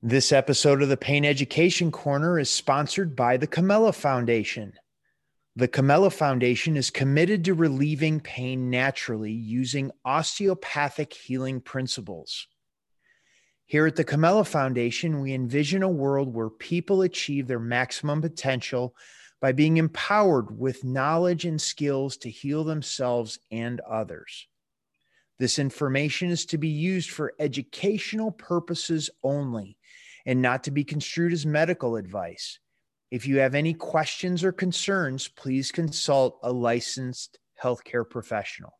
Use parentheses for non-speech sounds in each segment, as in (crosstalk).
This episode of the Pain Education Corner is sponsored by the Camella Foundation. The Camella Foundation is committed to relieving pain naturally using osteopathic healing principles. Here at the Camella Foundation, we envision a world where people achieve their maximum potential by being empowered with knowledge and skills to heal themselves and others. This information is to be used for educational purposes only and not to be construed as medical advice. If you have any questions or concerns, please consult a licensed healthcare professional.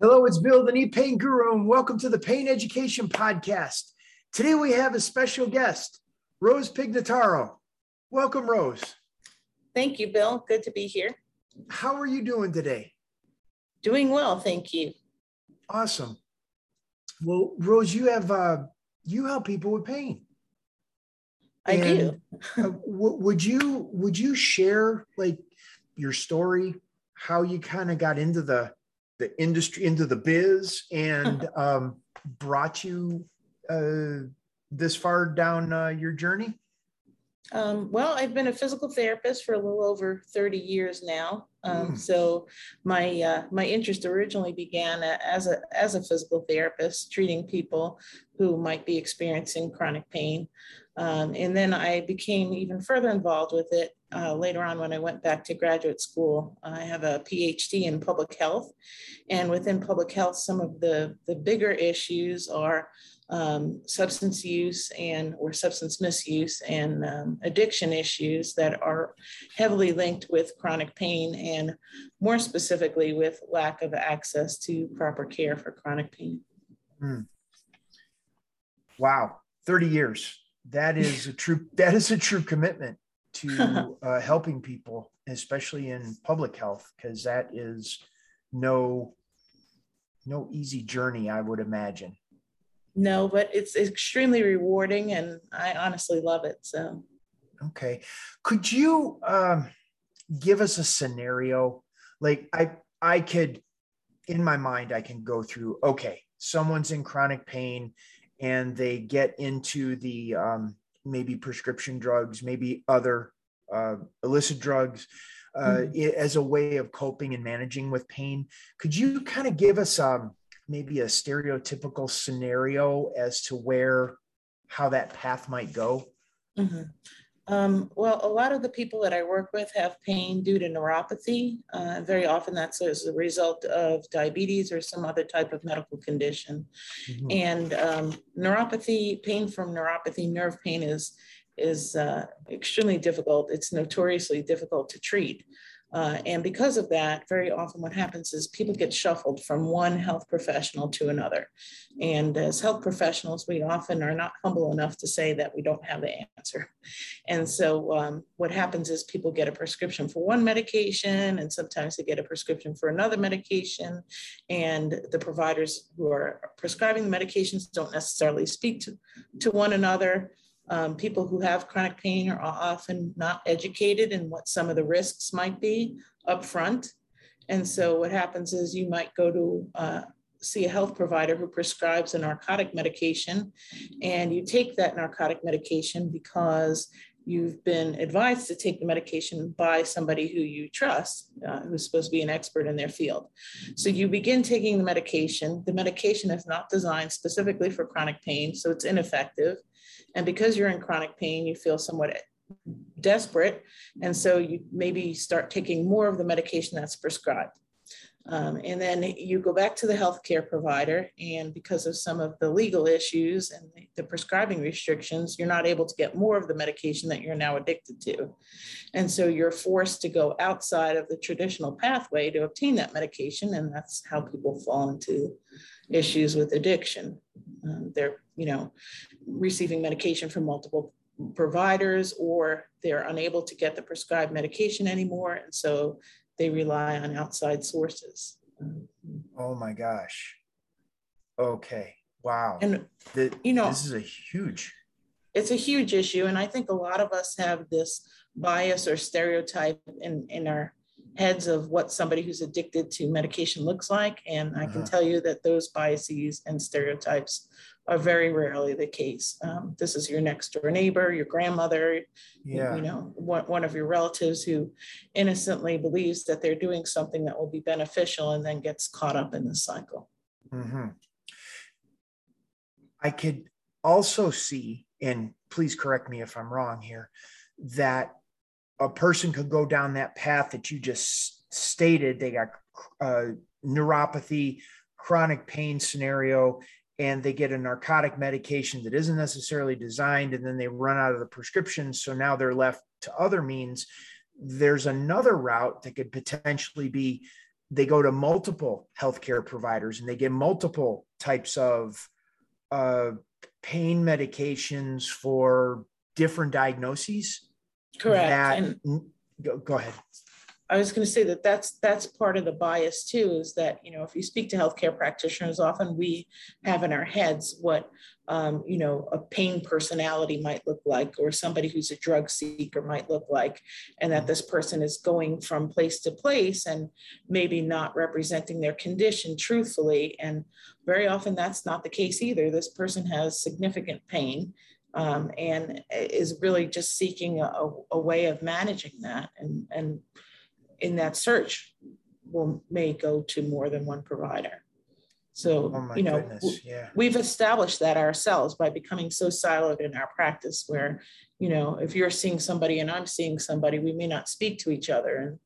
Hello, it's Bill, the knee pain guru, and welcome to the Pain Education Podcast. Today we have a special guest, Rose Pignataro. Welcome, Rose. Thank you, Bill. Good to be here. How are you doing today? Doing well, thank you. Awesome. Well, Rose, you have uh, you help people with pain. I and, do. uh, w- would you would you share like your story, how you kind of got into the the industry, into the biz, and (laughs) um, brought you uh, this far down uh, your journey? Um, well, I've been a physical therapist for a little over 30 years now. Um, mm. So my uh, my interest originally began as a as a physical therapist, treating people who might be experiencing chronic pain. Um, and then I became even further involved with it uh, later on when I went back to graduate school. I have a PhD in public health, and within public health, some of the the bigger issues are um, substance use and or substance misuse and um, addiction issues that are heavily linked with chronic pain and more specifically with lack of access to proper care for chronic pain. Mm. Wow, 30 years. That is a true (laughs) that is a true commitment to (laughs) uh, helping people, especially in public health, because that is no no easy journey, I would imagine no, but it's extremely rewarding and I honestly love it. So, okay. Could you um, give us a scenario? Like, I, I could, in my mind, I can go through, okay, someone's in chronic pain and they get into the um, maybe prescription drugs, maybe other uh, illicit drugs. Uh, mm-hmm. as a way of coping and managing with pain. Could you kind of give us um, maybe a stereotypical scenario as to where how that path might go? Mm-hmm. Um, well, a lot of the people that I work with have pain due to neuropathy. Uh, very often that's as a result of diabetes or some other type of medical condition. Mm-hmm. And um, neuropathy, pain from neuropathy, nerve pain is, is uh, extremely difficult. It's notoriously difficult to treat. Uh, and because of that, very often what happens is people get shuffled from one health professional to another. And as health professionals, we often are not humble enough to say that we don't have the answer. (laughs) And so um, what happens is people get a prescription for one medication, and sometimes they get a prescription for another medication. And the providers who are prescribing the medications don't necessarily speak to, to one another. Um, people who have chronic pain are often not educated in what some of the risks might be up front. And so what happens is you might go to uh, see a health provider who prescribes a narcotic medication and you take that narcotic medication because you've been advised to take the medication by somebody who you trust, uh, who's supposed to be an expert in their field. So you begin taking the medication. The medication is not designed specifically for chronic pain, so it's ineffective. And because you're in chronic pain, you feel somewhat desperate. And so you maybe start taking more of the medication that's prescribed. Um, and then you go back to the healthcare provider, and because of some of the legal issues and the, the, prescribing restrictions, you're not able to get more of the medication that you're now addicted to. And so you're forced to go outside of the traditional pathway to obtain that medication, and that's how people fall into issues with addiction. Um, they're, you know, receiving medication from multiple providers, or they're unable to get the prescribed medication anymore, and so they rely on outside sources. Oh my gosh. Okay. Wow. And the, you know, this is a huge. It's a huge issue, and I think a lot of us have this bias or stereotype in in our heads of what somebody who's addicted to medication looks like. And I can uh-huh. tell you that those biases and stereotypes are very rarely the case. Um, this is your next door neighbor, your grandmother, yeah. you know, one, one of your relatives who innocently believes that they're doing something that will be beneficial and then gets caught up in the cycle. Mm-hmm. I could also see, and please correct me if I'm wrong here, that a person could go down that path that you just stated. They got uh, neuropathy, chronic pain scenario, and they get a narcotic medication that isn't necessarily designed, and then they run out of the prescription. So now they're left to other means. There's another route that could potentially be they go to multiple healthcare providers and they get multiple types of uh, pain medications for different diagnoses Correct. That, and go, go ahead. I was going to say that that's that's part of the bias too. Is that you know if you speak to healthcare practitioners, often we have in our heads what um, you know a pain personality might look like, or somebody who's a drug seeker might look like, and that this person is going from place to place and maybe not representing their condition truthfully. And very often that's not the case either. This person has significant pain um, and is really just seeking a, a, way of managing that. And, and in that search, will may go to more than one provider. So, oh you know, yeah. we've established that ourselves by becoming so siloed in our practice where, you know, if you're seeing somebody and I'm seeing somebody, we may not speak to each other. And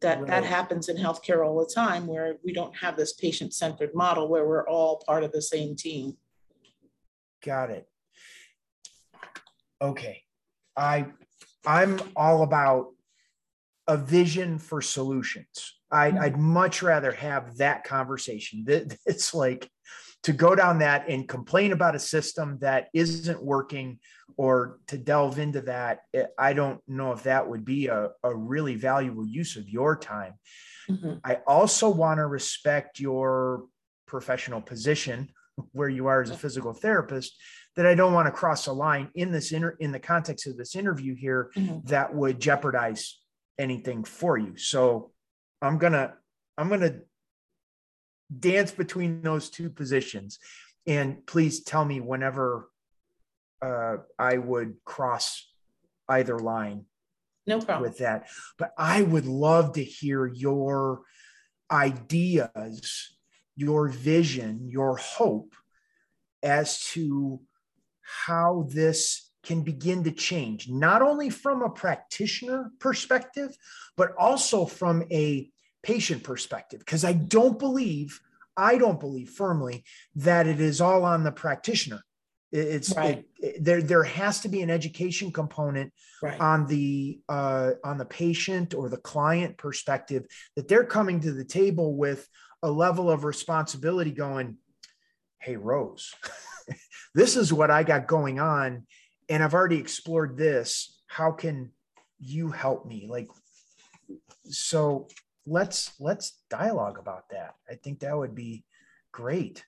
that, right. that happens in healthcare all the time where we don't have this patient centered model where we're all part of the same team. Got it okay, I I'm all about a vision for solutions. I'd, mm-hmm. I'd much rather have that conversation. (laughs) It's like to go down that and complain about a system that isn't working or to delve into that. Eh, I don't know if that would be a, a really valuable use of your time. Mm-hmm. I also want to respect your professional position (laughs) where you are as a physical therapist that I don't want to cross a line in this inter- in the context of this interview here mm-hmm. that would jeopardize anything for you. So I'm gonna I'm gonna dance between those two positions, and please tell me whenever uh, I would cross either line. No problem with that. But I would love to hear your ideas, your vision, your hope as to how this can begin to change, not only from a practitioner perspective, but also from a patient perspective. Because I don't believe, I don't believe firmly that it is all on the practitioner. It's right. it, there. There has to be an education component right. on the uh, on the patient or the client perspective that they're coming to the table with a level of responsibility. Going, hey Rose, (laughs) this is what I got going on, and I've already explored this. How can you help me? Like, so let's let's dialogue about that. I think that would be great.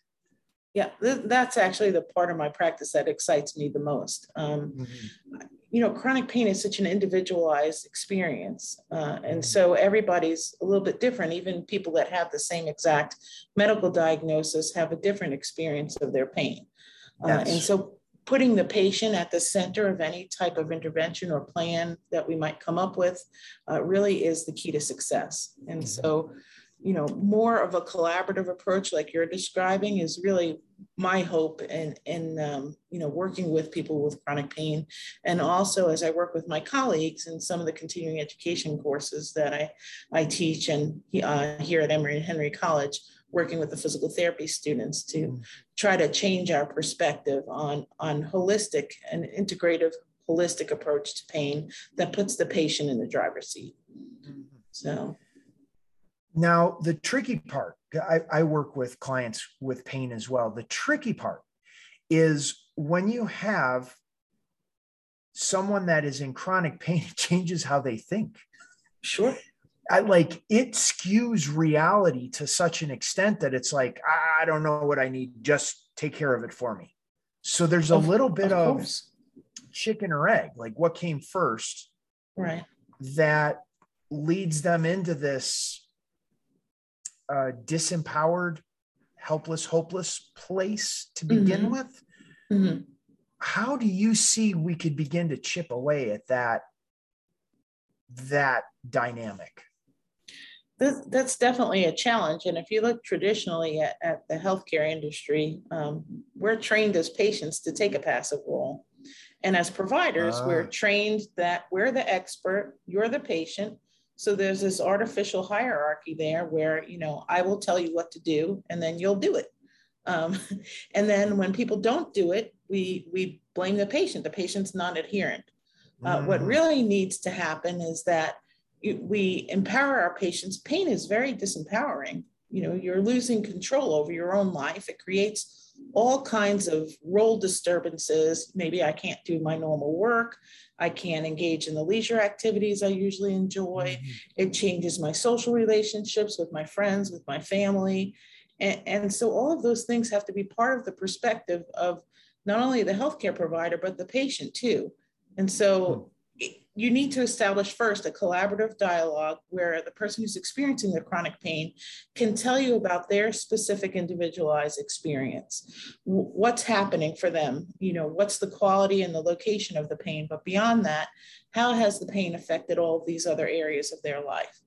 Yeah, th- that's actually the part of my practice that excites me the most. Um, mm-hmm. You know, chronic pain is such an individualized experience. Uh, and mm-hmm. so everybody's a little bit different. Even people that have the same exact medical diagnosis have a different experience of their pain. Uh, and so putting the patient at the center of any type of intervention or plan that we might come up with uh, really is the key to success. And mm-hmm. so, you know, more of a collaborative approach like you're describing is really my hope in, in um, you know, working with people with chronic pain. And also as I work with my colleagues in some of the continuing education courses that I, I teach and uh, here at Emory and Henry College, working with the physical therapy students to mm. try to change our perspective on, on holistic and integrative holistic approach to pain that puts the patient in the driver's seat. Mm-hmm. So now the tricky part, I, I work with clients with pain as well. The tricky part is when you have someone that is in chronic pain, (laughs) it changes how they think. Sure. I like it skews reality to such an extent that it's like, I don't know what I need, just take care of it for me. So there's a Of- little bit of of, chicken or egg, like what came first Right. that leads them into this uh, disempowered, helpless, hopeless place to begin Mhm. with. Mhm. How do you see we could begin to chip away at that that dynamic? This, that's definitely a challenge. And if you look traditionally at, at the healthcare industry, um, we're trained as patients to take a passive role. And as providers, we're Ah. trained that we're the expert, you're the patient. So there's this artificial hierarchy there where, you know, I will tell you what to do and then you'll do it. Um, (laughs) and then when people don't do it, we, we blame the patient. The patient's non adherent. Uh, what Mhm. really needs to happen is that we empower our patients. Pain is very disempowering. You know, you're losing control over your own life. It creates all kinds of role disturbances. Maybe I can't do my normal work. I can't engage in the leisure activities I usually enjoy. Mhm. It changes my social relationships with my friends, with my family. And, and so all of those things have to be part of the perspective of not only the healthcare provider, but the patient too. And so it- you need to establish first a collaborative dialogue where the person who's experiencing the chronic pain can tell you about their specific individualized experience. What's happening for them? You know, what's the quality and the location of the pain? But beyond that, how has the pain affected all of these other areas of their life?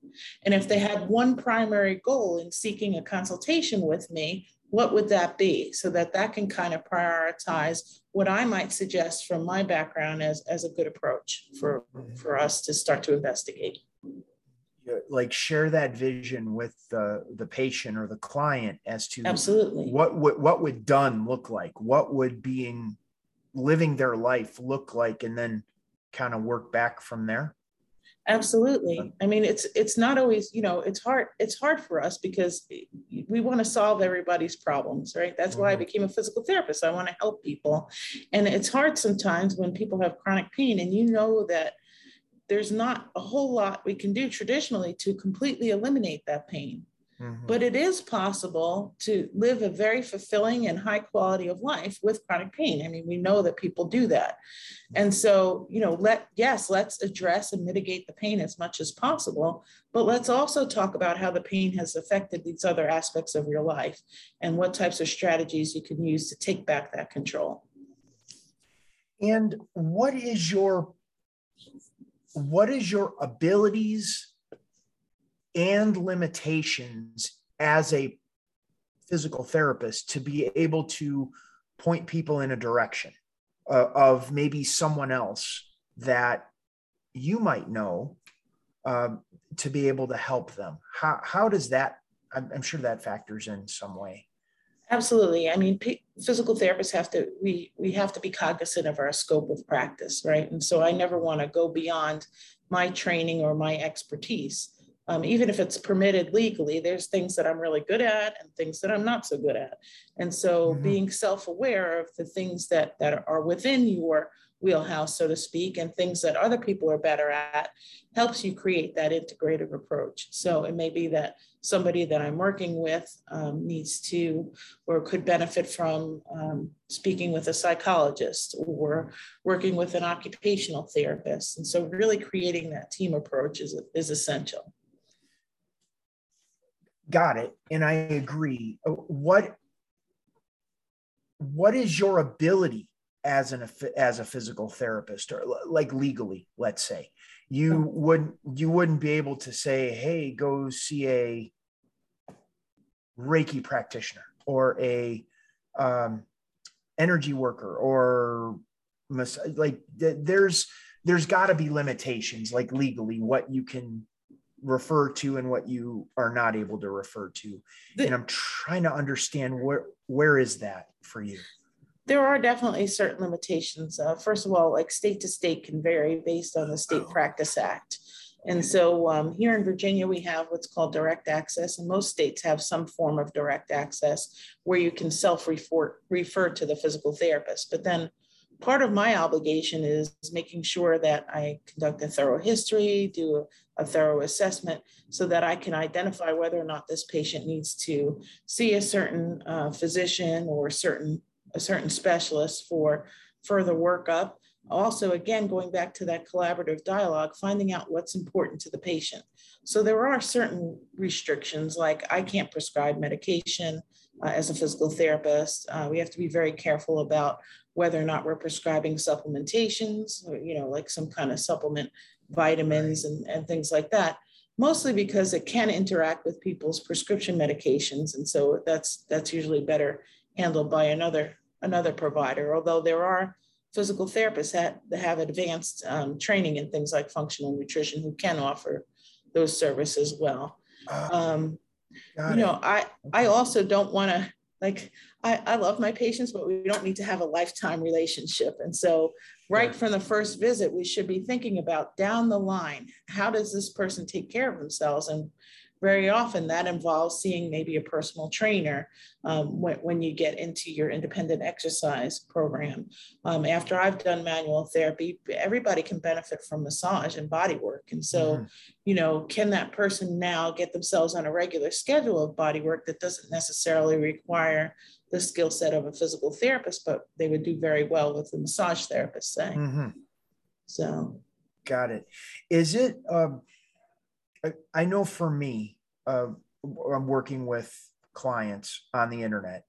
And if they had one primary goal in seeking a consultation with me, what would that be so that that can kind of prioritize what I might suggest from my background as, as a good approach for, for us to start to investigate. Like share that vision with the the patient or the client as to Absolutely. what would what would done look like what would being living their life look like and then kind of work back from there Absolutely. I mean, it's it's not always, you know, it's hard. It's hard for us because we want to solve everybody's problems, right? That's why I Mhm. became a physical therapist. I want to help people, and it's hard sometimes when people have chronic pain, and you know that there's not a whole lot we can do traditionally to completely eliminate that pain. Mhm. But it is possible to live a very fulfilling and high quality of life with chronic pain. I mean, we know that people do that. And so, you know, let, yes, let's address and mitigate the pain as much as possible, but let's also talk about how the pain has affected these other aspects of your life and what types of strategies you can use to take back that control. and what is your what is your abilities and limitations as a physical therapist to be able to point people in a direction uh, of maybe someone else that you might know um, to be able to help them how, how does that I'm, I'm sure that factors in some way Absolutely. I mean, p- physical therapists have to, we, we have to be cognizant of our scope of practice, right? And so I never want to go beyond my training or my expertise. Um, even if it's permitted legally, there's things that I'm really good at and things that I'm not so good at. And so Mhm. being self-aware of the things that, that are within your wheelhouse, so to speak, and things that other people are better at helps you create that integrative approach. So it may be that somebody that I'm working with um, needs to or could benefit from um, speaking with a psychologist or working with an occupational therapist. And so, really creating that team approach is, is essential. Got it. And i agree. Uh, what what is your ability as an as a physical therapist or like legally let's say? You wouldn't you wouldn't be able to say hey go see a reiki practitioner or a um, energy worker or like there's there's got to be limitations like legally what you can refer to and what you are not able to refer to The- and i'm trying to understand where where is that for you there are definitely certain limitations. Uh, first of all, like state to state can vary based on the State Oh. Practice Act. And so um, here in Virginia, we have what's called direct access, and most states have some form of direct access where you can self refer refer to the physical therapist. But then part of my obligation is making sure that I conduct a thorough history, do a, a, thorough assessment so that I can identify whether or not this patient needs to see a certain uh, physician or certain, a certain specialist for further workup. Also, again, going back to that collaborative dialogue, finding out what's important to the patient. So there are certain restrictions, like I can't prescribe medication uh, as a physical therapist. Uh, we have to be very careful about whether or not we're prescribing supplementations, or, you know, like some kind of supplement vitamins and, and things like that, mostly because it can interact with people's prescription medications. And so that's that's usually better handled by another another provider, although there are physical therapists that, that have advanced um, training in things like functional nutrition who can offer those services well. Uh, you know, I I also don't want to like I, I love my patients, but we don't need to have a lifetime relationship. And so, right from the first visit, we should be thinking about down the line how does this person take care of themselves? And very often that involves seeing maybe a personal trainer um, when, when, you get into your independent exercise program. Um, after I've done manual therapy, everybody can benefit from massage and body work. And so, mm-hmm. you know, can that person now get themselves on a regular schedule of body work that doesn't necessarily require the skill set of a physical therapist, but they would do very well with the massage therapist, say. Mm-hmm. So, got it. Is it? Um, I know for me, uh, I'm working with clients on the internet.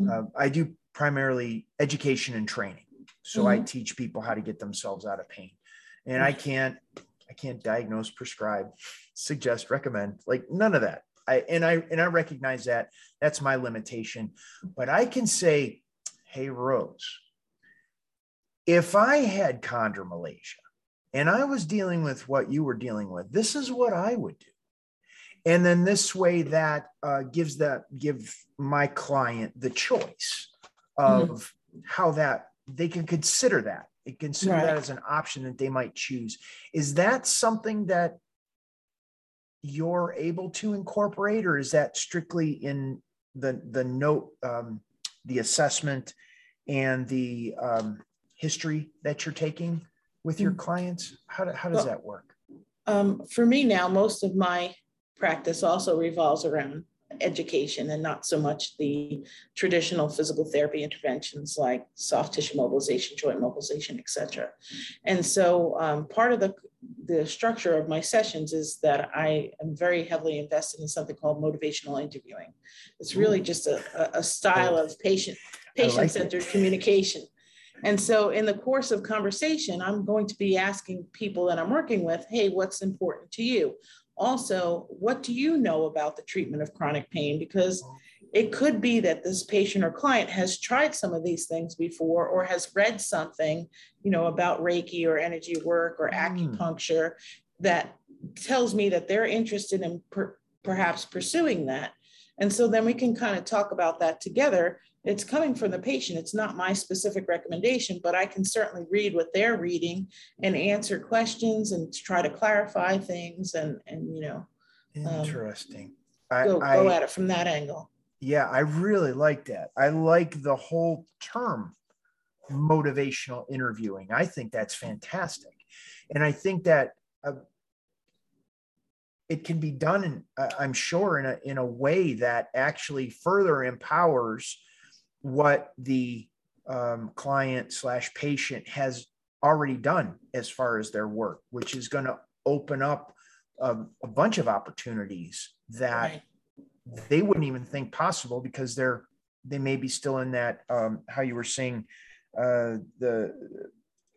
Mm-hmm. Uh, I do primarily education and training. So mm-hmm. I teach people how to get themselves out of pain. And I can't, I can't diagnose, prescribe, suggest, recommend, like none of that. I and I and I recognize that that's my limitation. But I can say, hey, Rose, if I had chondromalacia and I was dealing with what you were dealing with, this is what I would do. And then this way that uh, gives that give my client the choice of mm-hmm. how that they can consider that. They consider right. that as an option that they might choose. Is that something that you're able to incorporate, or is that strictly in the the note, um, the assessment, and the um, history that you're taking? With your clients? How, do, how does well, that work? Um, for me now, most of my practice also revolves around education and not so much the traditional physical therapy interventions like soft tissue mobilization, joint mobilization, etc. And so um, part of the, the structure of my sessions is that I am very heavily invested in something called motivational interviewing. It's really just a, a style of patient patient-centered like communication and so, in the course of conversation, I'm going to be asking people that I'm working with, hey, what's important to you? Also, what do you know about the treatment of chronic pain? Because it could be that this patient or client has tried some of these things before or has read something, you know, about Reiki or energy work or mm. acupuncture that tells me that they're interested in per- perhaps pursuing that. And so then we can kind of talk about that together it's coming from the patient. It's not my specific recommendation, but I can certainly read what they're reading and answer questions and try to clarify things and and you know. Um, Interesting. Um, go, I, go at it from that angle. Yeah, I really like that. I like the whole term motivational interviewing. I think that's fantastic. And I think that uh, it can be done in, uh, I'm sure in a, in a way that actually further empowers what the um, client slash patient has already done as far as their work, which is going to open up a, a, bunch of opportunities that right. they wouldn't even think possible because they're they may be still in that um, how you were saying uh, the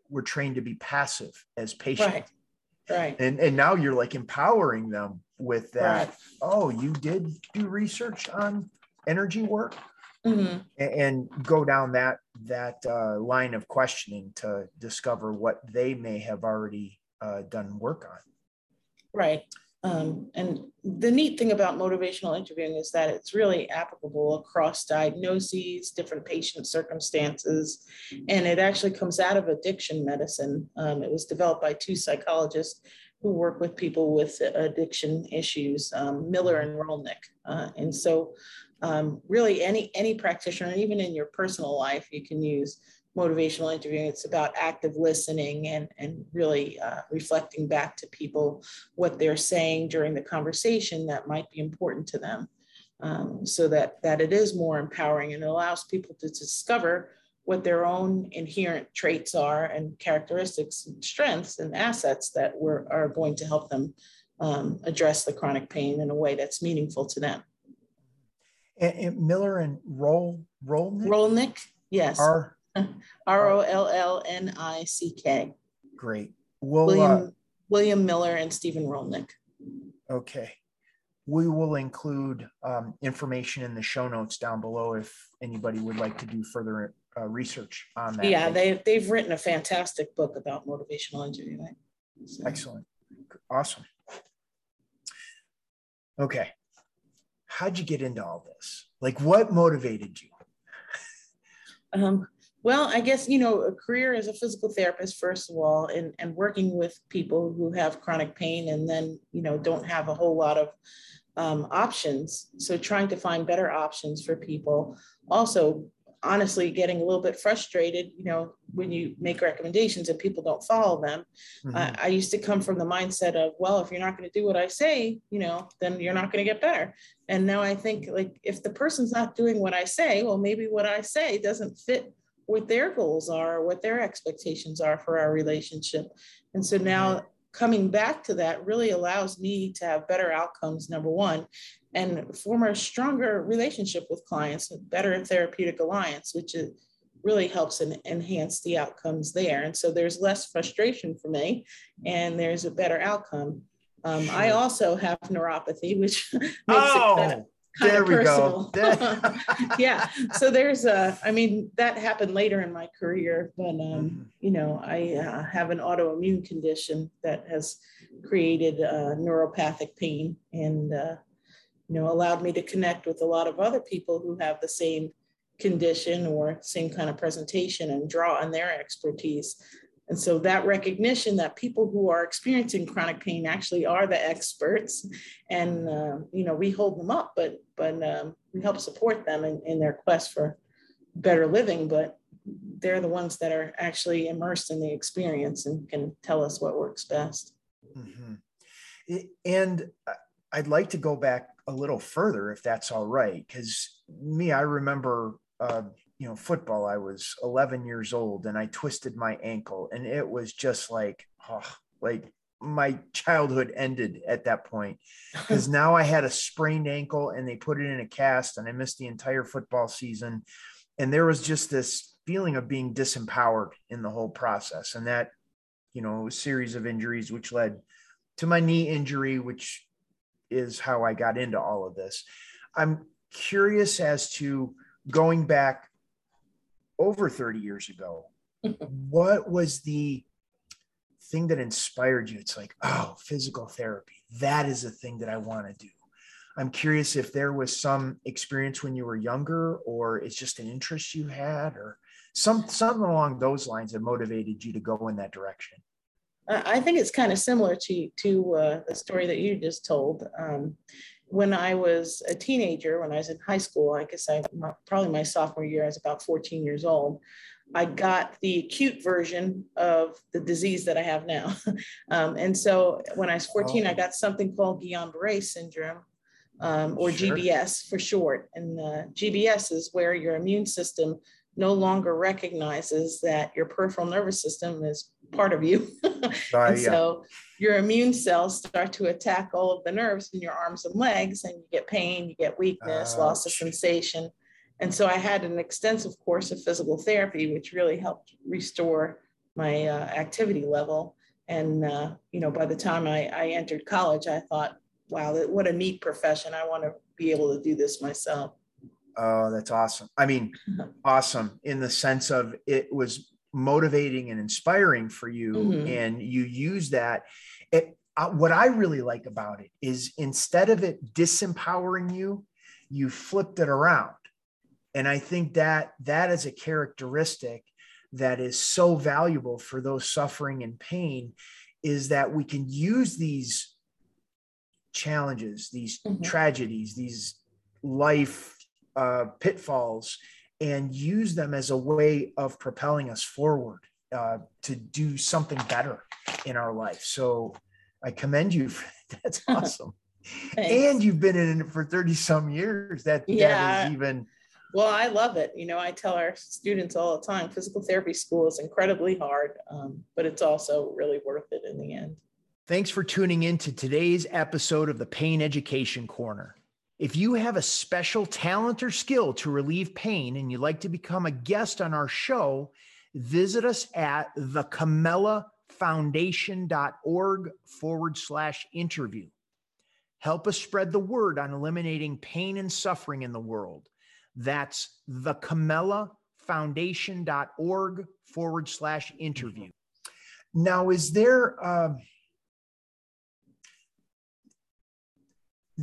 we're trained to be passive as patients. Right. Right. And and now you're like empowering them with that. Right. Oh, you did do research on energy work? Mm-hmm. and, go down that that uh, line of questioning to discover what they may have already uh, done work on. Right. Um, and the neat thing about motivational interviewing is that it's really applicable across diagnoses, different patient circumstances, and it actually comes out of addiction medicine. Um, it was developed by two psychologists who work with people with addiction issues, um, Miller and Rollnick. Uh, and so um, really any any practitioner, even in your personal life, you can use motivational interviewing. It's about active listening and, and really uh, reflecting back to people what they're saying during the conversation that might be important to them. Um, so that, that it is more empowering and allows people to discover what their own inherent traits are and characteristics and strengths and assets that were, are going to help them um, address the chronic pain in a way that's meaningful to them. And, and Miller and Roll Rollnick? Rollnick, yes. R (laughs) R O L L N I C K. Great. We'll, William, uh, William Miller and Stephen Rollnick. Okay. We will include um, information in the show notes down below if anybody would like to do further uh, research on that. Yeah, they, they've written a fantastic book about motivational interviewing. So. Excellent. Awesome. Okay. How'd you get into all this? Like, what motivated you? Um, well, I guess, you know, a career as a physical therapist, first of all, and, and working with people who have chronic pain and then, you know, don't have a whole lot of um, options. So trying to find better options for people. Also, honestly, getting a little bit frustrated, you know, when you make recommendations and people don't follow them. Mm-hmm. Uh, I used to come from the mindset of, well, if you're not going to do what I say, you know, then you're not going to get better. And now I think, like, if the person's not doing what I say, well, maybe what I say doesn't fit what their goals are, what their expectations are for our relationship. And so now coming back to that really allows me to have better outcomes, number one, and form a stronger relationship with clients, a better therapeutic alliance, which is, really helps and enhance the outcomes there. And so there's less frustration for me and there's a better outcome. Um, I also have neuropathy, which (laughs) makes oh. it there of personal. (laughs) (laughs) yeah. So there's a, I mean, that happened later in my career, but, um, mm-hmm. you know, I uh, have an autoimmune condition that has created uh, neuropathic pain and, uh, you know, allowed me to connect with a lot of other people who have the same condition or same kind of presentation and draw on their expertise. And so that recognition that people who are experiencing chronic pain actually are the experts, and uh, you know we hold them up, but but um, we help support them in, in their quest for better living. But they're the ones that are actually immersed in the experience and can tell us what works best. Mm-hmm. And I'd like to go back a little further, if that's all right, because me, I remember uh, you know, football, I was 11 years old and I twisted my ankle and it was just like, oh, like my childhood ended at that point (laughs) because now I had a sprained ankle and they put it in a cast and I missed the entire football season. And there was just this feeling of being disempowered in the whole process. And that, you know, series of injuries, which led to my knee injury, which is how I got into all of this. I'm curious as to going back over 30 years ago, (laughs) what was the thing that inspired you? It's like, oh, physical therapy. That is a thing that I want to do. I'm curious if there was some experience when you were younger, or it's just an interest you had, or some something along those lines that motivated you to go in that direction. I think it's kind of similar to to uh, the story that you just told. Um, when I was a teenager, when I was in high school, I guess I probably my sophomore year, I was about 14 years old. I got the acute version of the disease that I have now. (laughs) um, and so when I was 14, oh. I got something called Guillain Barre syndrome, um, or sure. GBS for short. And uh, GBS is where your immune system no longer recognizes that your peripheral nervous system is part of you. (laughs) uh, and yeah. so your immune cells start to attack all of the nerves in your arms and legs, and you get pain, you get weakness, loss of sensation. And so I had an extensive course of physical therapy, which really helped restore my uh, activity level. And, uh, you know, by the time I, I entered college, I thought, wow, what a neat profession. I want to be able to do this myself. Oh, that's awesome. I mean, (laughs) awesome in the sense of it was motivating and inspiring for you mm-hmm. and you use that it, uh, what i really like about it is instead of it disempowering you you flipped it around and i think that that is a characteristic that is so valuable for those suffering and pain is that we can use these challenges these mm-hmm. tragedies these life uh, pitfalls and use them as a way of propelling us forward uh, to do something better in our life. So I commend you. For, (laughs) that's (laughs) awesome. and you've been in it for 30 some years. That, yeah. that is even. Well, I love it. You know, I tell our students all the time physical therapy school is incredibly hard, um, but it's also really worth it in the end. Thanks for tuning in to today's episode of the Pain Education Corner. If you have a special talent or skill to relieve pain and you'd like to become a guest on our show, visit us at thecamellafoundation.org forward slash interview. Help us spread the word on eliminating pain and suffering in the world. That's thecamellafoundation.org forward slash interview. Now, is there, uh,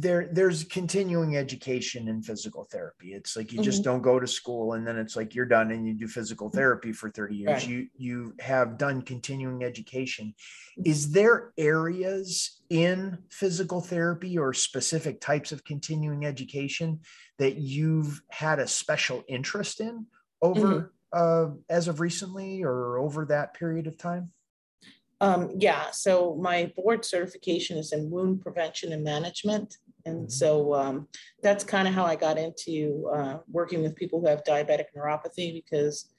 there there's continuing education in physical therapy it's like you mm-hmm. just don't go to school and then it's like you're done and you do physical mm-hmm. therapy for 30 years right. you you have done continuing education is there areas in physical therapy or specific types of continuing education that you've had a special interest in over mm-hmm. uh, as of recently or over that period of time um, yeah, so my board certification is in wound prevention and management. And mm-hmm. so um, that's kind of how I got into uh, working with people who have diabetic neuropathy because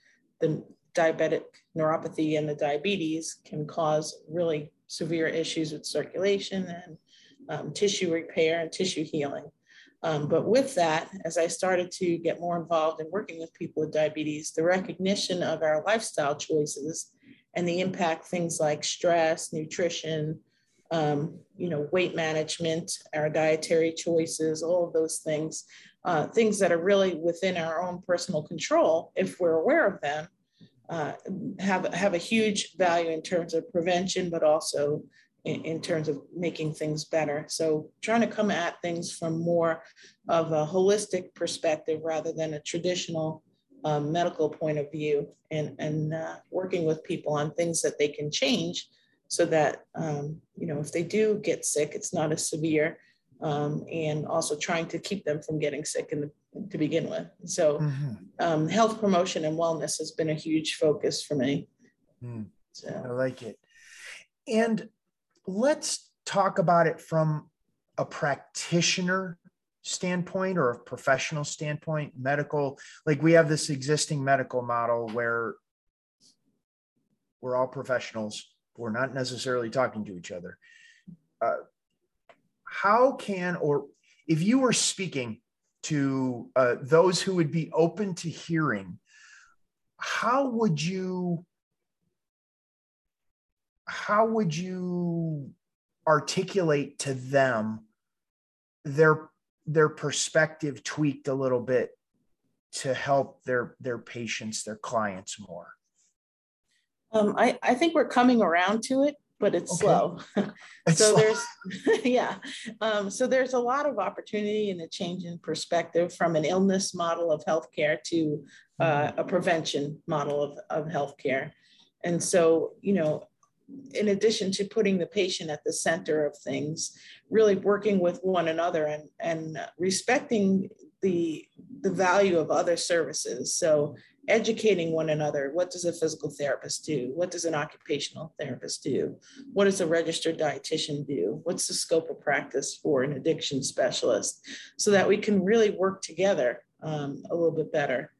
the diabetic neuropathy and the diabetes can cause really severe issues with circulation and um, tissue repair and tissue healing. Um, but with that, as I started to get more involved in working with people with diabetes, the recognition of our lifestyle choices and the impact things like stress, nutrition, um, you know, weight management, our dietary choices, all of those things, uh, things that are really within our own personal control, if we're aware of them, uh, have, have a huge value in terms of prevention, but also in, in, terms of making things better. So trying to come at things from more of a holistic perspective rather than a traditional um, medical point of view and, and uh, working with people on things that they can change so that, um, you know, if they do get sick, it's not as severe um, and also trying to keep them from getting sick in the, to begin with. So mm-hmm. Um, health promotion and wellness has been a huge focus for me. Mm, so. I like it. And let's talk about it from a practitioner standpoint or a professional standpoint medical like we have this existing medical model where we're all professionals we're not necessarily talking to each other. Uh, how can or if you were speaking to uh, those who would be open to hearing how would you how would you articulate to them their their perspective tweaked a little bit to help their their patients their clients more um, I, I think we're coming around to it but it's okay. slow (laughs) it's so slow. there's (laughs) yeah um, so there's a lot of opportunity and a change in perspective from an illness model of healthcare to uh, mm-hmm. a prevention model of, of healthcare and so you know in addition to putting the patient at the center of things, really working with one another and, and respecting the, the value of other services. So educating one another. What does a physical therapist do? What does an occupational therapist do? What does a registered dietitian do? What's the scope of practice for an addiction specialist? So that we can really work together um, a little bit better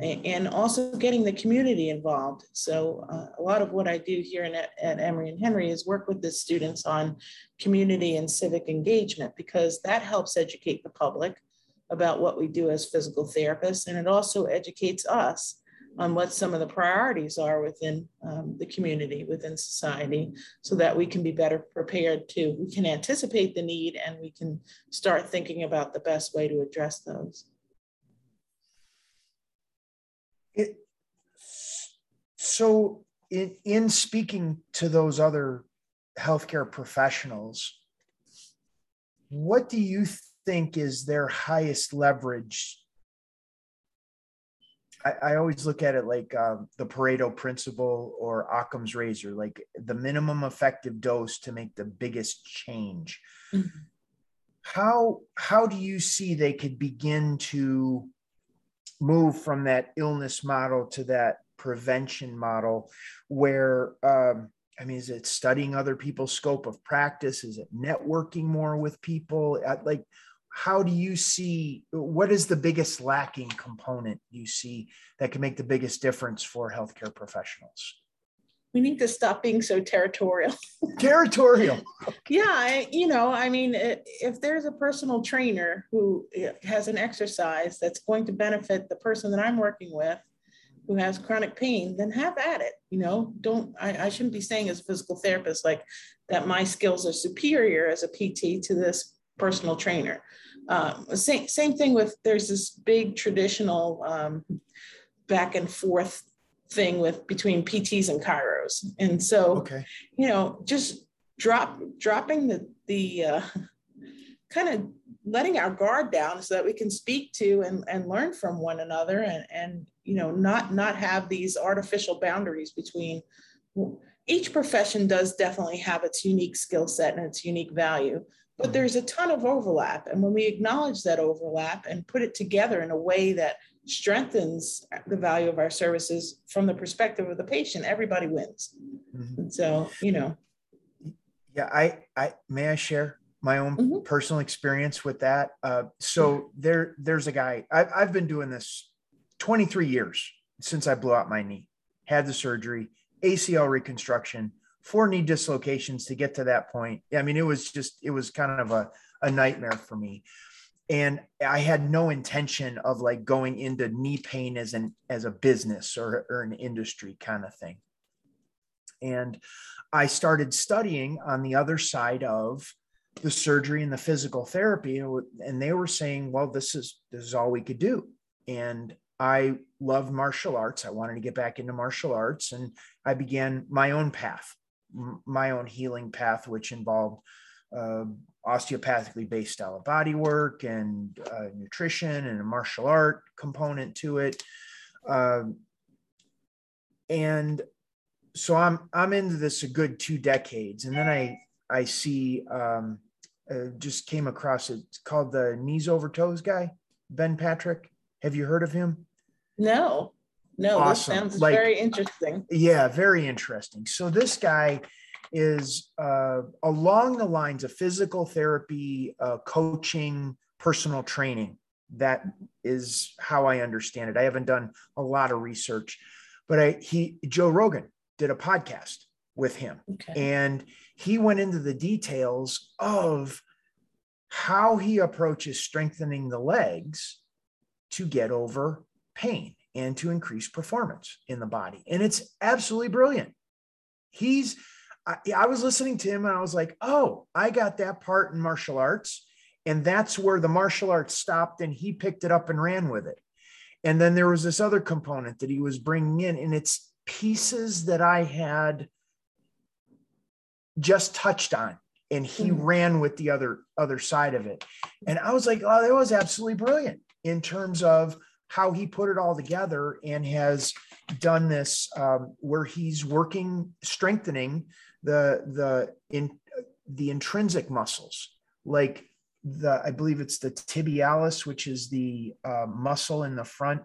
and also getting the community involved. So uh, a lot of what I do here in, at, at Emory and Henry is work with the students on community and civic engagement because that helps educate the public about what we do as physical therapists. And it also educates us on what some of the priorities are within um, the community, within society, so that we can be better prepared to, we can anticipate the need and we can start thinking about the best way to address those. It, so, in, in speaking to those other healthcare professionals, what do you think is their highest leverage? I, I always look at it like um, the Pareto principle or Occam's razor, like the minimum effective dose to make the biggest change. Mm-hmm. How how do you see they could begin to move from that illness model to that prevention model where um, i mean is it studying other people's scope of practice is it networking more with people like how do you see what is the biggest lacking component you see that can make the biggest difference for healthcare professionals? We need to stop being so territorial. (laughs) Territorial. Yeah I, you know i mean if there's a personal trainer who eh, has an exercise that's going to benefit the person that i'm working with who has chronic pain then have at it you know? Don't I, I shouldn't be saying as a physical therapist like that my skills are superior as a pt to this personal trainer um, same, same thing with there's this big traditional um, back and forth thing with between PTs and chiros. And so, okay. you know, just drop dropping the the uh, kind of letting our guard down so that we can speak to and, and learn from one another and, and you know not not have these artificial boundaries between each profession does definitely have its unique skill set and its unique value but there's a ton of overlap. And when we acknowledge that overlap and put it together in a way that strengthens the value of our services from the perspective of the patient, everybody wins. Mm-hmm. so, you know. Yeah, I, I may I share my own mm-hmm. personal experience with that. Uh, so there, there's a guy. I've, I've been doing this 23 years since I blew out my knee, had the surgery, ACL reconstruction, four knee dislocations to get to that point. I mean, it was just, it was kind of a, a nightmare for me. And I had no intention of like going into knee pain as an as a business or, or an industry kind of thing. And I started studying on the other side of the surgery and the physical therapy and they were saying well this is this is all we could do and i love martial arts i wanted to get back into martial arts and i began my own path my own healing path, which involved uh, osteopathically based style of body work and uh, nutrition and a martial art component to it. Um, and so I'm I'm into this a good two decades, and then I I see um, uh, just came across it. Called the knees over toes guy, Ben Patrick. Have you heard of him? No. No, awesome. this sounds like, very interesting. Yeah, very interesting. So this guy is uh, along the lines of physical therapy, uh, coaching, personal training. That is how I understand it. I haven't done a lot of research, but I he Joe Rogan did a podcast with him, okay. and he went into the details of how he approaches strengthening the legs to get over pain and to increase performance in the body. And it's absolutely brilliant. He's, I, I, was listening to him and I was like, oh, I got that part in martial arts. And that's where the martial arts stopped and he picked it up and ran with it. And then there was this other component that he was bringing in, and it's pieces that I had just touched on and he mm-hmm. ran with the other other side of it and i was like oh that was absolutely brilliant in terms of how he put it all together and has done this um, where he's working strengthening the the in the intrinsic muscles. Like the i believe it's the tibialis which is the uh, muscle in the front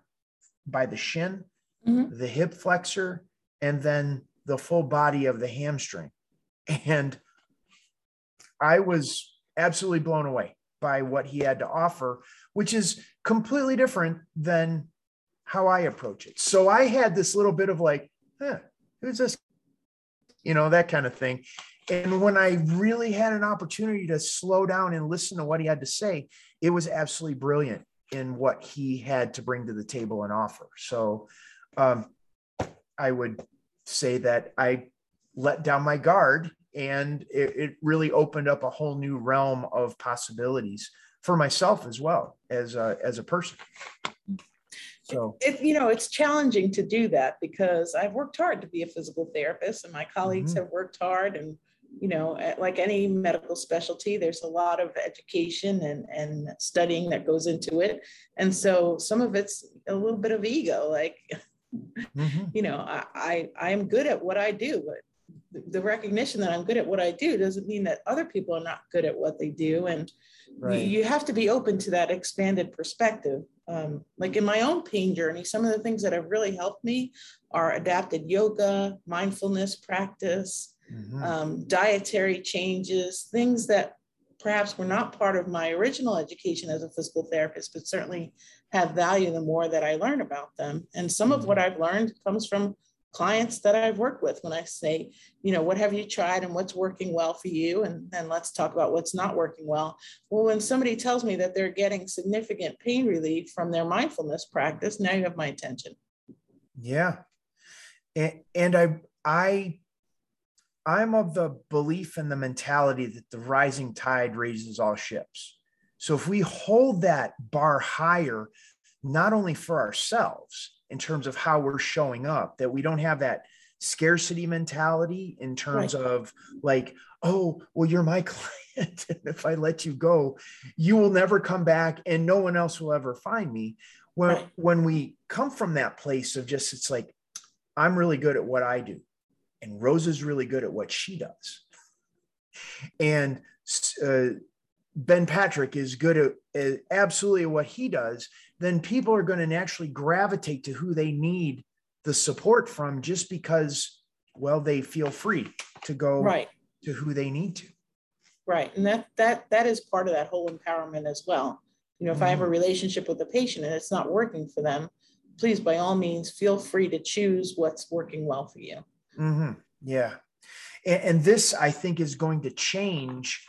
by the shin mm-hmm. the hip flexor and then the full body of the hamstring. And i was absolutely blown away by what he had to offer which is completely different than how I approach it. So I had this little bit of like, huh, who's this? You know, that kind of thing. And when I really had an opportunity to slow down and listen to what he had to say, it was absolutely brilliant in what he had to bring to the table and offer. So um, I would say that I let down my guard and it, it really opened up a whole new realm of possibilities for myself as well as a, as a person. So it, you know, it's challenging to do that because I've worked hard to be a physical therapist and my colleagues mm-hmm. have worked hard and you know, like any medical specialty, there's a lot of education and, and studying that goes into it. And so some of it's a little bit of ego, like, (laughs) mm-hmm. you know, I, I, I am good at what I do, but the recognition that I'm good at what I do doesn't mean that other people are not good at what they do. And right. you, have to be open to that expanded perspective. Um, like in my own pain journey, some of the things that have really helped me are adapted yoga, mindfulness practice, mm-hmm. um, dietary changes, things that perhaps were not part of my original education as a physical therapist, but certainly have value the more that I learn about them. And some mm-hmm. of what mm-hmm. I've learned comes from clients that I've worked with when I say, you know, what have you tried and what's working well for you? And then let's talk about what's not working well. Well, when somebody tells me that they're getting significant pain relief from their mindfulness practice, now you have my attention. Yeah. And, and I, I, I'm of the belief and the mentality that the rising tide raises all ships. So if we hold that bar higher, not only for ourselves, in terms of how we're showing up, that we don't have that scarcity mentality in terms right. of like, oh, well, you're my (laughs) client. and if I let you go, you will never come back and no one else will ever find me. When, right. when we come from that place of just, it's like, I'm really good at what I do. And Rose is really good at what she does. And uh, Ben Patrick is good at, at absolutely what he does then people are going to naturally gravitate to who they need the support from just because well they feel free to go right to who they need to right and that that that is part of that whole empowerment as well you know if mm-hmm. i have a mm-hmm. relationship with a patient and it's not working for them please by all means feel free to choose what's working well for you mm-hmm. yeah and, and, this i think is going to change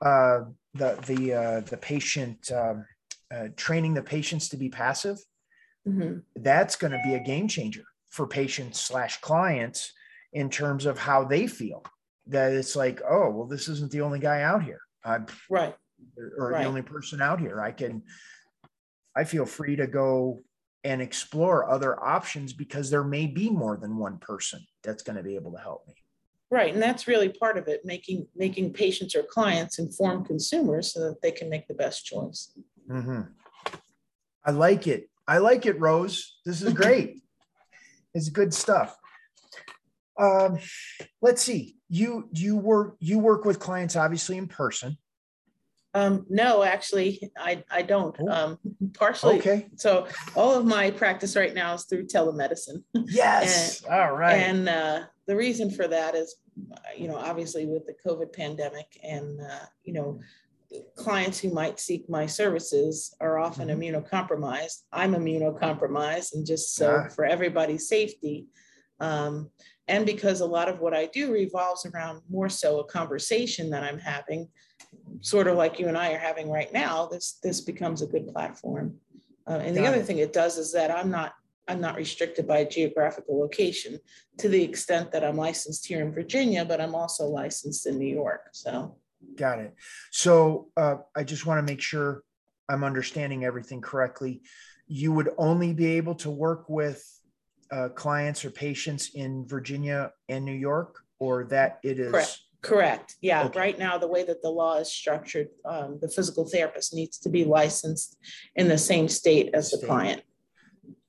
uh, the the uh, the patient um, uh, training the patients to be passive, mm-hmm. that's going to be a game changer for patients slash clients in terms of how they feel. That it's like, oh, well, this isn't the only guy out here. I'm, right. Or, right. the only person out here. I can, I feel free to go and explore other options because there may be more than one person that's going to be able to help me. Right, and that's really part of it, making making patients or clients informed consumers so that they can make the best choice. Mm-hmm. I like it. I like it, Rose. This is great. (laughs) it's good stuff. Um, let's see. You you work you work with clients obviously in person. Um, no, actually, I, I don't. Oh. Um, partially. Okay. So all of my practice right now is through telemedicine. (laughs) Yes. and, all right. And uh, the reason for that is, you know, obviously with the COVID pandemic and, uh, you know, clients who might seek my services are often mm-hmm. immunocompromised. I'm immunocompromised, and just so yeah. for everybody's safety, um, and because a lot of what I do revolves around more so a conversation that I'm having, sort of like you and I are having right now. This this becomes a good platform. Uh, and Got the other it. thing it does is that I'm not I'm not restricted by a geographical location to the extent that I'm licensed here in Virginia, but I'm also licensed in New York. So Got it. So uh, I just want to make sure I'm understanding everything correctly. You would only be able to work with uh, clients or patients in Virginia and New York, or that it is. Correct. Correct. Yeah. Okay. Right now, the way that the law is structured, um, the physical therapist needs to be licensed in the same state as the client.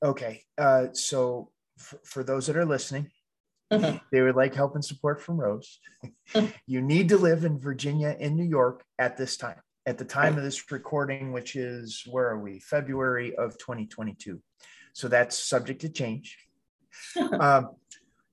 Okay. Uh, so f- for those that are listening. (laughs) They would like help and support from Rose. (laughs) you need to live in Virginia and New York at this time. At the time of this recording, which is where are we? February of 2022. So that's subject to change. (laughs) um,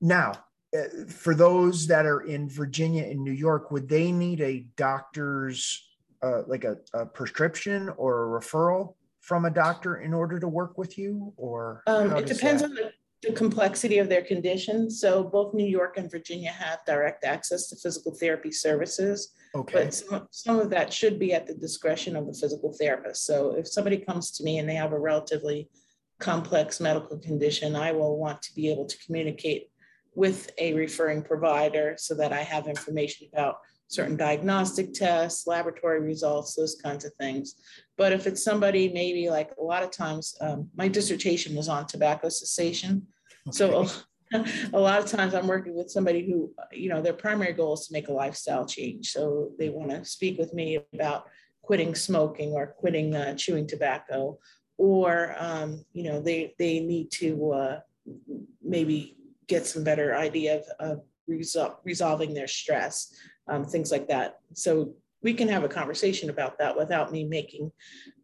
now, uh, for those that are in Virginia and New York, would they need a doctor's, uh, like a, a, prescription or a referral from a doctor in order to work with you? Or um, it depends that... on the the complexity of their condition. So both New York and Virginia have direct access to physical therapy services. Okay. But some, some of that should be at the discretion of the physical therapist. So if somebody comes to me and they have a relatively complex medical condition, I will want to be able to communicate with a referring provider so that I have information about certain diagnostic tests, laboratory results, those kinds of things. But if it's somebody, maybe like a lot of times, um, my dissertation was on tobacco cessation. Okay. So (laughs) a, lot of times I'm working with somebody who, you know, their primary goal is to make a lifestyle change. So they want to speak with me about quitting smoking or quitting uh, chewing tobacco, or, um, you know, they, they need to uh, maybe get some better idea of, of resol- resolving their stress um, things like that. So we can have a conversation about that without me making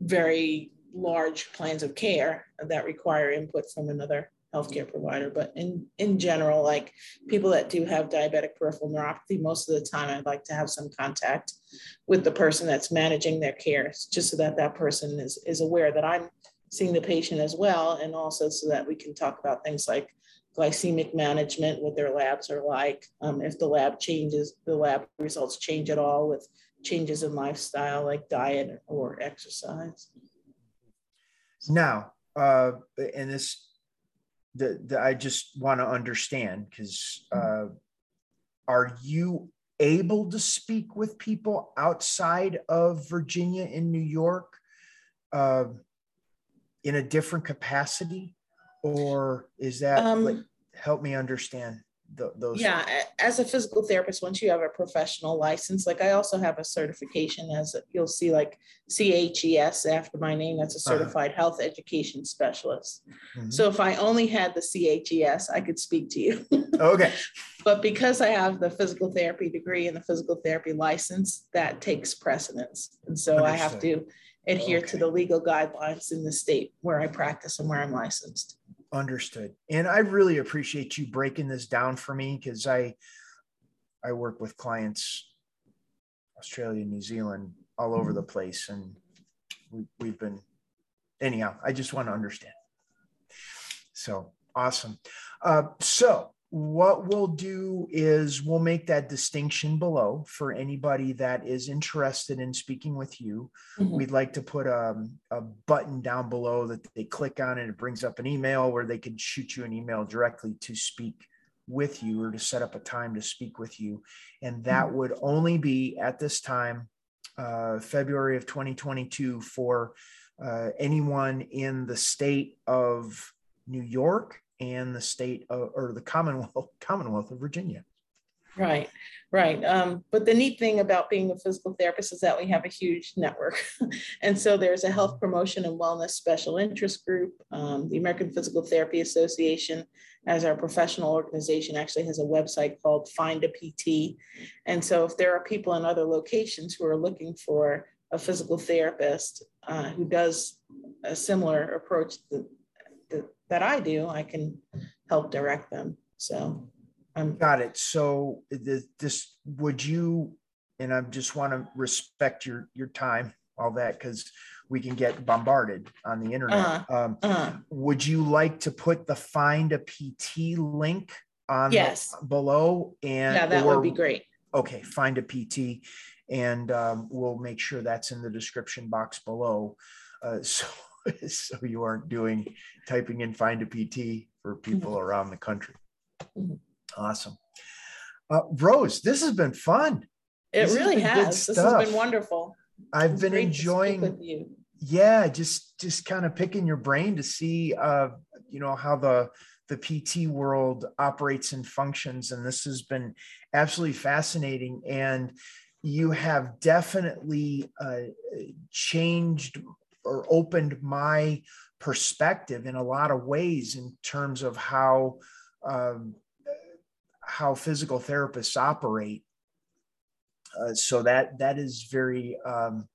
very large plans of care that require input from another healthcare provider. But in, in general, like people that do have diabetic peripheral neuropathy, most of the time I'd like to have some contact with the person that's managing their care, just so that that person is, is aware that I'm seeing the patient as well. And also so that we can talk about things like glycemic management, what their labs are like, um, if the lab changes, the lab results change at all with changes in lifestyle like diet or exercise. Now, uh, and this that I just want to understand because uh, are you able to speak with people outside of Virginia in New York uh, in a different capacity, or is that um, like, help me understand? The, those yeah as a physical therapist once you have a professional license like i also have a certification as a, you'll see like CHES after my name that's a uh-huh. certified uh-huh. health education specialist mm-hmm. so if i only had the CHES i could speak to you (laughs) okay but because i have the physical therapy degree and the physical therapy license that takes precedence and so Understood. i have to adhere okay. to the legal guidelines in the state where i practice and where i'm licensed Understood. And I really appreciate you breaking this down for me because I I work with clients Australia, New Zealand, all over the place, and we, we've been anyhow. I just want to understand. So awesome. Uh, so what we'll do is we'll make that distinction below for anybody that is interested in speaking with you. Mm-hmm. We'd like to put a, um, a, button down below that they click on and it brings up an email where they can shoot you an email directly to speak with you or to set up a time to speak with you. And that mm-hmm. would only be at this time, uh, February of 2022, for uh, anyone in the state of New York and the state of, or the Commonwealth (laughs) Commonwealth of Virginia. Right, right. Um, but the neat thing about being a physical therapist is that we have a huge network. (laughs) and so there's a health promotion and wellness special interest group. Um, the American Physical Therapy Association, as our professional organization, actually has a website called Find a PT. And so if there are people in other locations who are looking for a physical therapist uh, who does a similar approach that I do, I can help direct them. So I'm got it. So this would you, and I just want to respect your your time, all that, because we can get bombarded on the internet. Uh-huh. Um, uh-huh. Would you like to put the find a PT link on yes. below? And yeah, that or, would be great. Okay, find a PT, and um, we'll make sure that's in the description box below. Uh, so (laughs) so you aren't doing typing in find a PT for people mm-hmm. around the country. Mm-hmm. Awesome. Uh, Rose, this has been fun. It this really has. This has been wonderful. I've been enjoying. Yeah, just just kind of picking your brain to see, uh, you know, how the the PT world operates and functions, and this has been absolutely fascinating. And you have definitely uh, changed or opened my perspective in a lot of ways in terms of how um, how physical therapists operate. Uh, so that that is very um,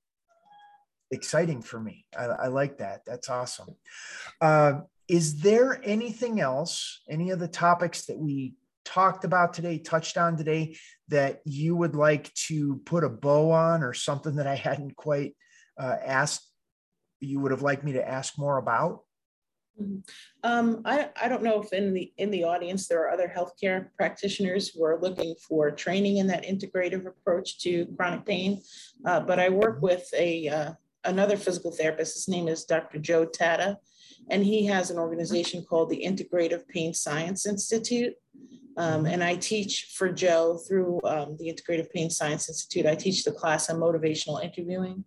exciting for me. I, I, like that. That's awesome. Uh, is there anything else? Any of the topics that we talked about today, touched on today, that you would like to put a bow on, or something that I hadn't quite uh, asked you would have liked me to ask more about? Mm-hmm. Um, I, I don't know if in the in the audience there are other healthcare practitioners who are looking for training in that integrative approach to chronic pain, uh, but I work mm-hmm. with a uh, another physical therapist. His name is Dr. Joe Tatta, and he has an organization called the Integrative Pain Science Institute. Um, mm-hmm. and I teach for Joe through um, the Integrative Pain Science Institute. I teach the class on motivational interviewing,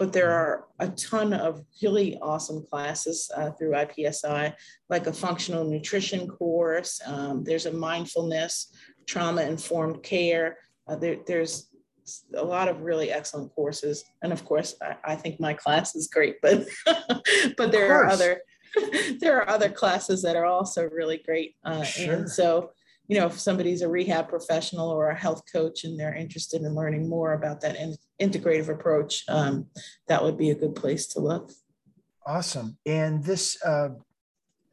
but there are a ton of really awesome classes uh, through IPSI, like a functional nutrition course. Um, there's a mindfulness, trauma informed care. Uh, there, there's a lot of really excellent courses, and of course, I, I think my class is great. But (laughs) but there are other (laughs) there are other classes that are also really great. Uh, sure. And so you know, if somebody's a rehab professional or a health coach and they're interested in learning more about that in, integrative approach, um, that would be a good place to look. Awesome. And this uh,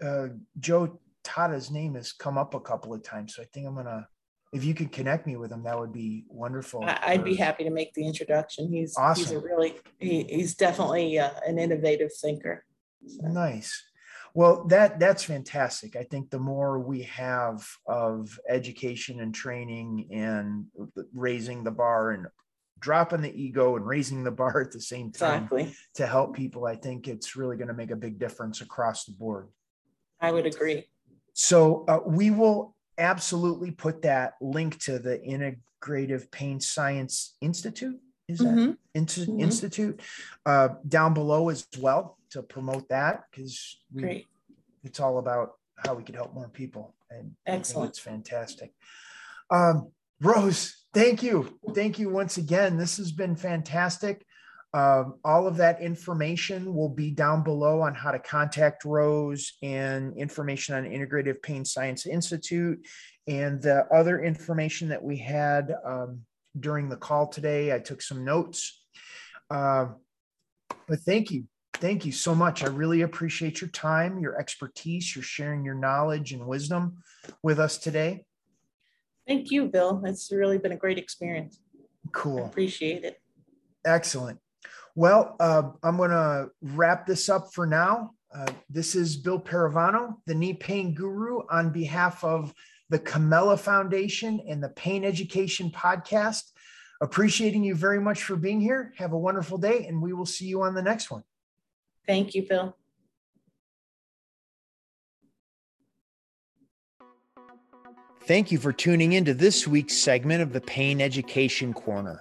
uh, Joe Tatta's name has come up a couple of times, so I think I'm gonna. If you could connect me with him, that would be wonderful. I, would be happy to make the introduction. He's awesome. he's a really he, he's definitely uh, an innovative thinker. So. Nice. Well, that that's fantastic. I think the more we have of education and training and raising the bar and dropping the ego and raising the bar at the same time exactly. to help people, I think it's really going to make a big difference across the board. I would agree. So uh, we will absolutely put that link to the Integrative Pain Science Institute. Is that mm-hmm. mm-hmm. Institute uh, down below as well? to promote that because it's all about how we could help more people. And excellent. It's fantastic. Um, Rose, thank you. Thank you once again. This has been fantastic. Um, all of that information will be down below on how to contact Rose and information on Integrative Pain Science Institute and the other information that we had um, during the call today. I took some notes. Uh, but thank you thank you so much. I really appreciate your time, your expertise, your sharing your knowledge and wisdom with us today. Thank you, Bill. It's really been a great experience. Cool. I appreciate it. Excellent. Well, uh, I'm going to wrap this up for now. Uh, this is Bill Paravano, the knee pain guru, on behalf of the Comella Foundation and the Pain Education Podcast. Appreciating you very much for being here. Have a wonderful day, and we will see you on the next one. Thank you, Phil. Thank you for tuning in to this week's segment of the Pain Education Corner.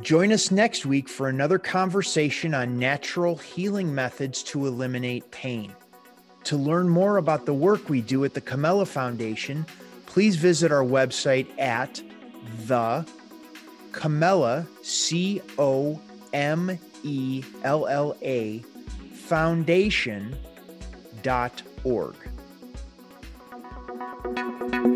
Join us next week for another conversation on natural healing methods to eliminate pain. To learn more about the work we do at the Comella Foundation, please visit our website at the Comella, C O M E L L A Foundation dot foundation.org.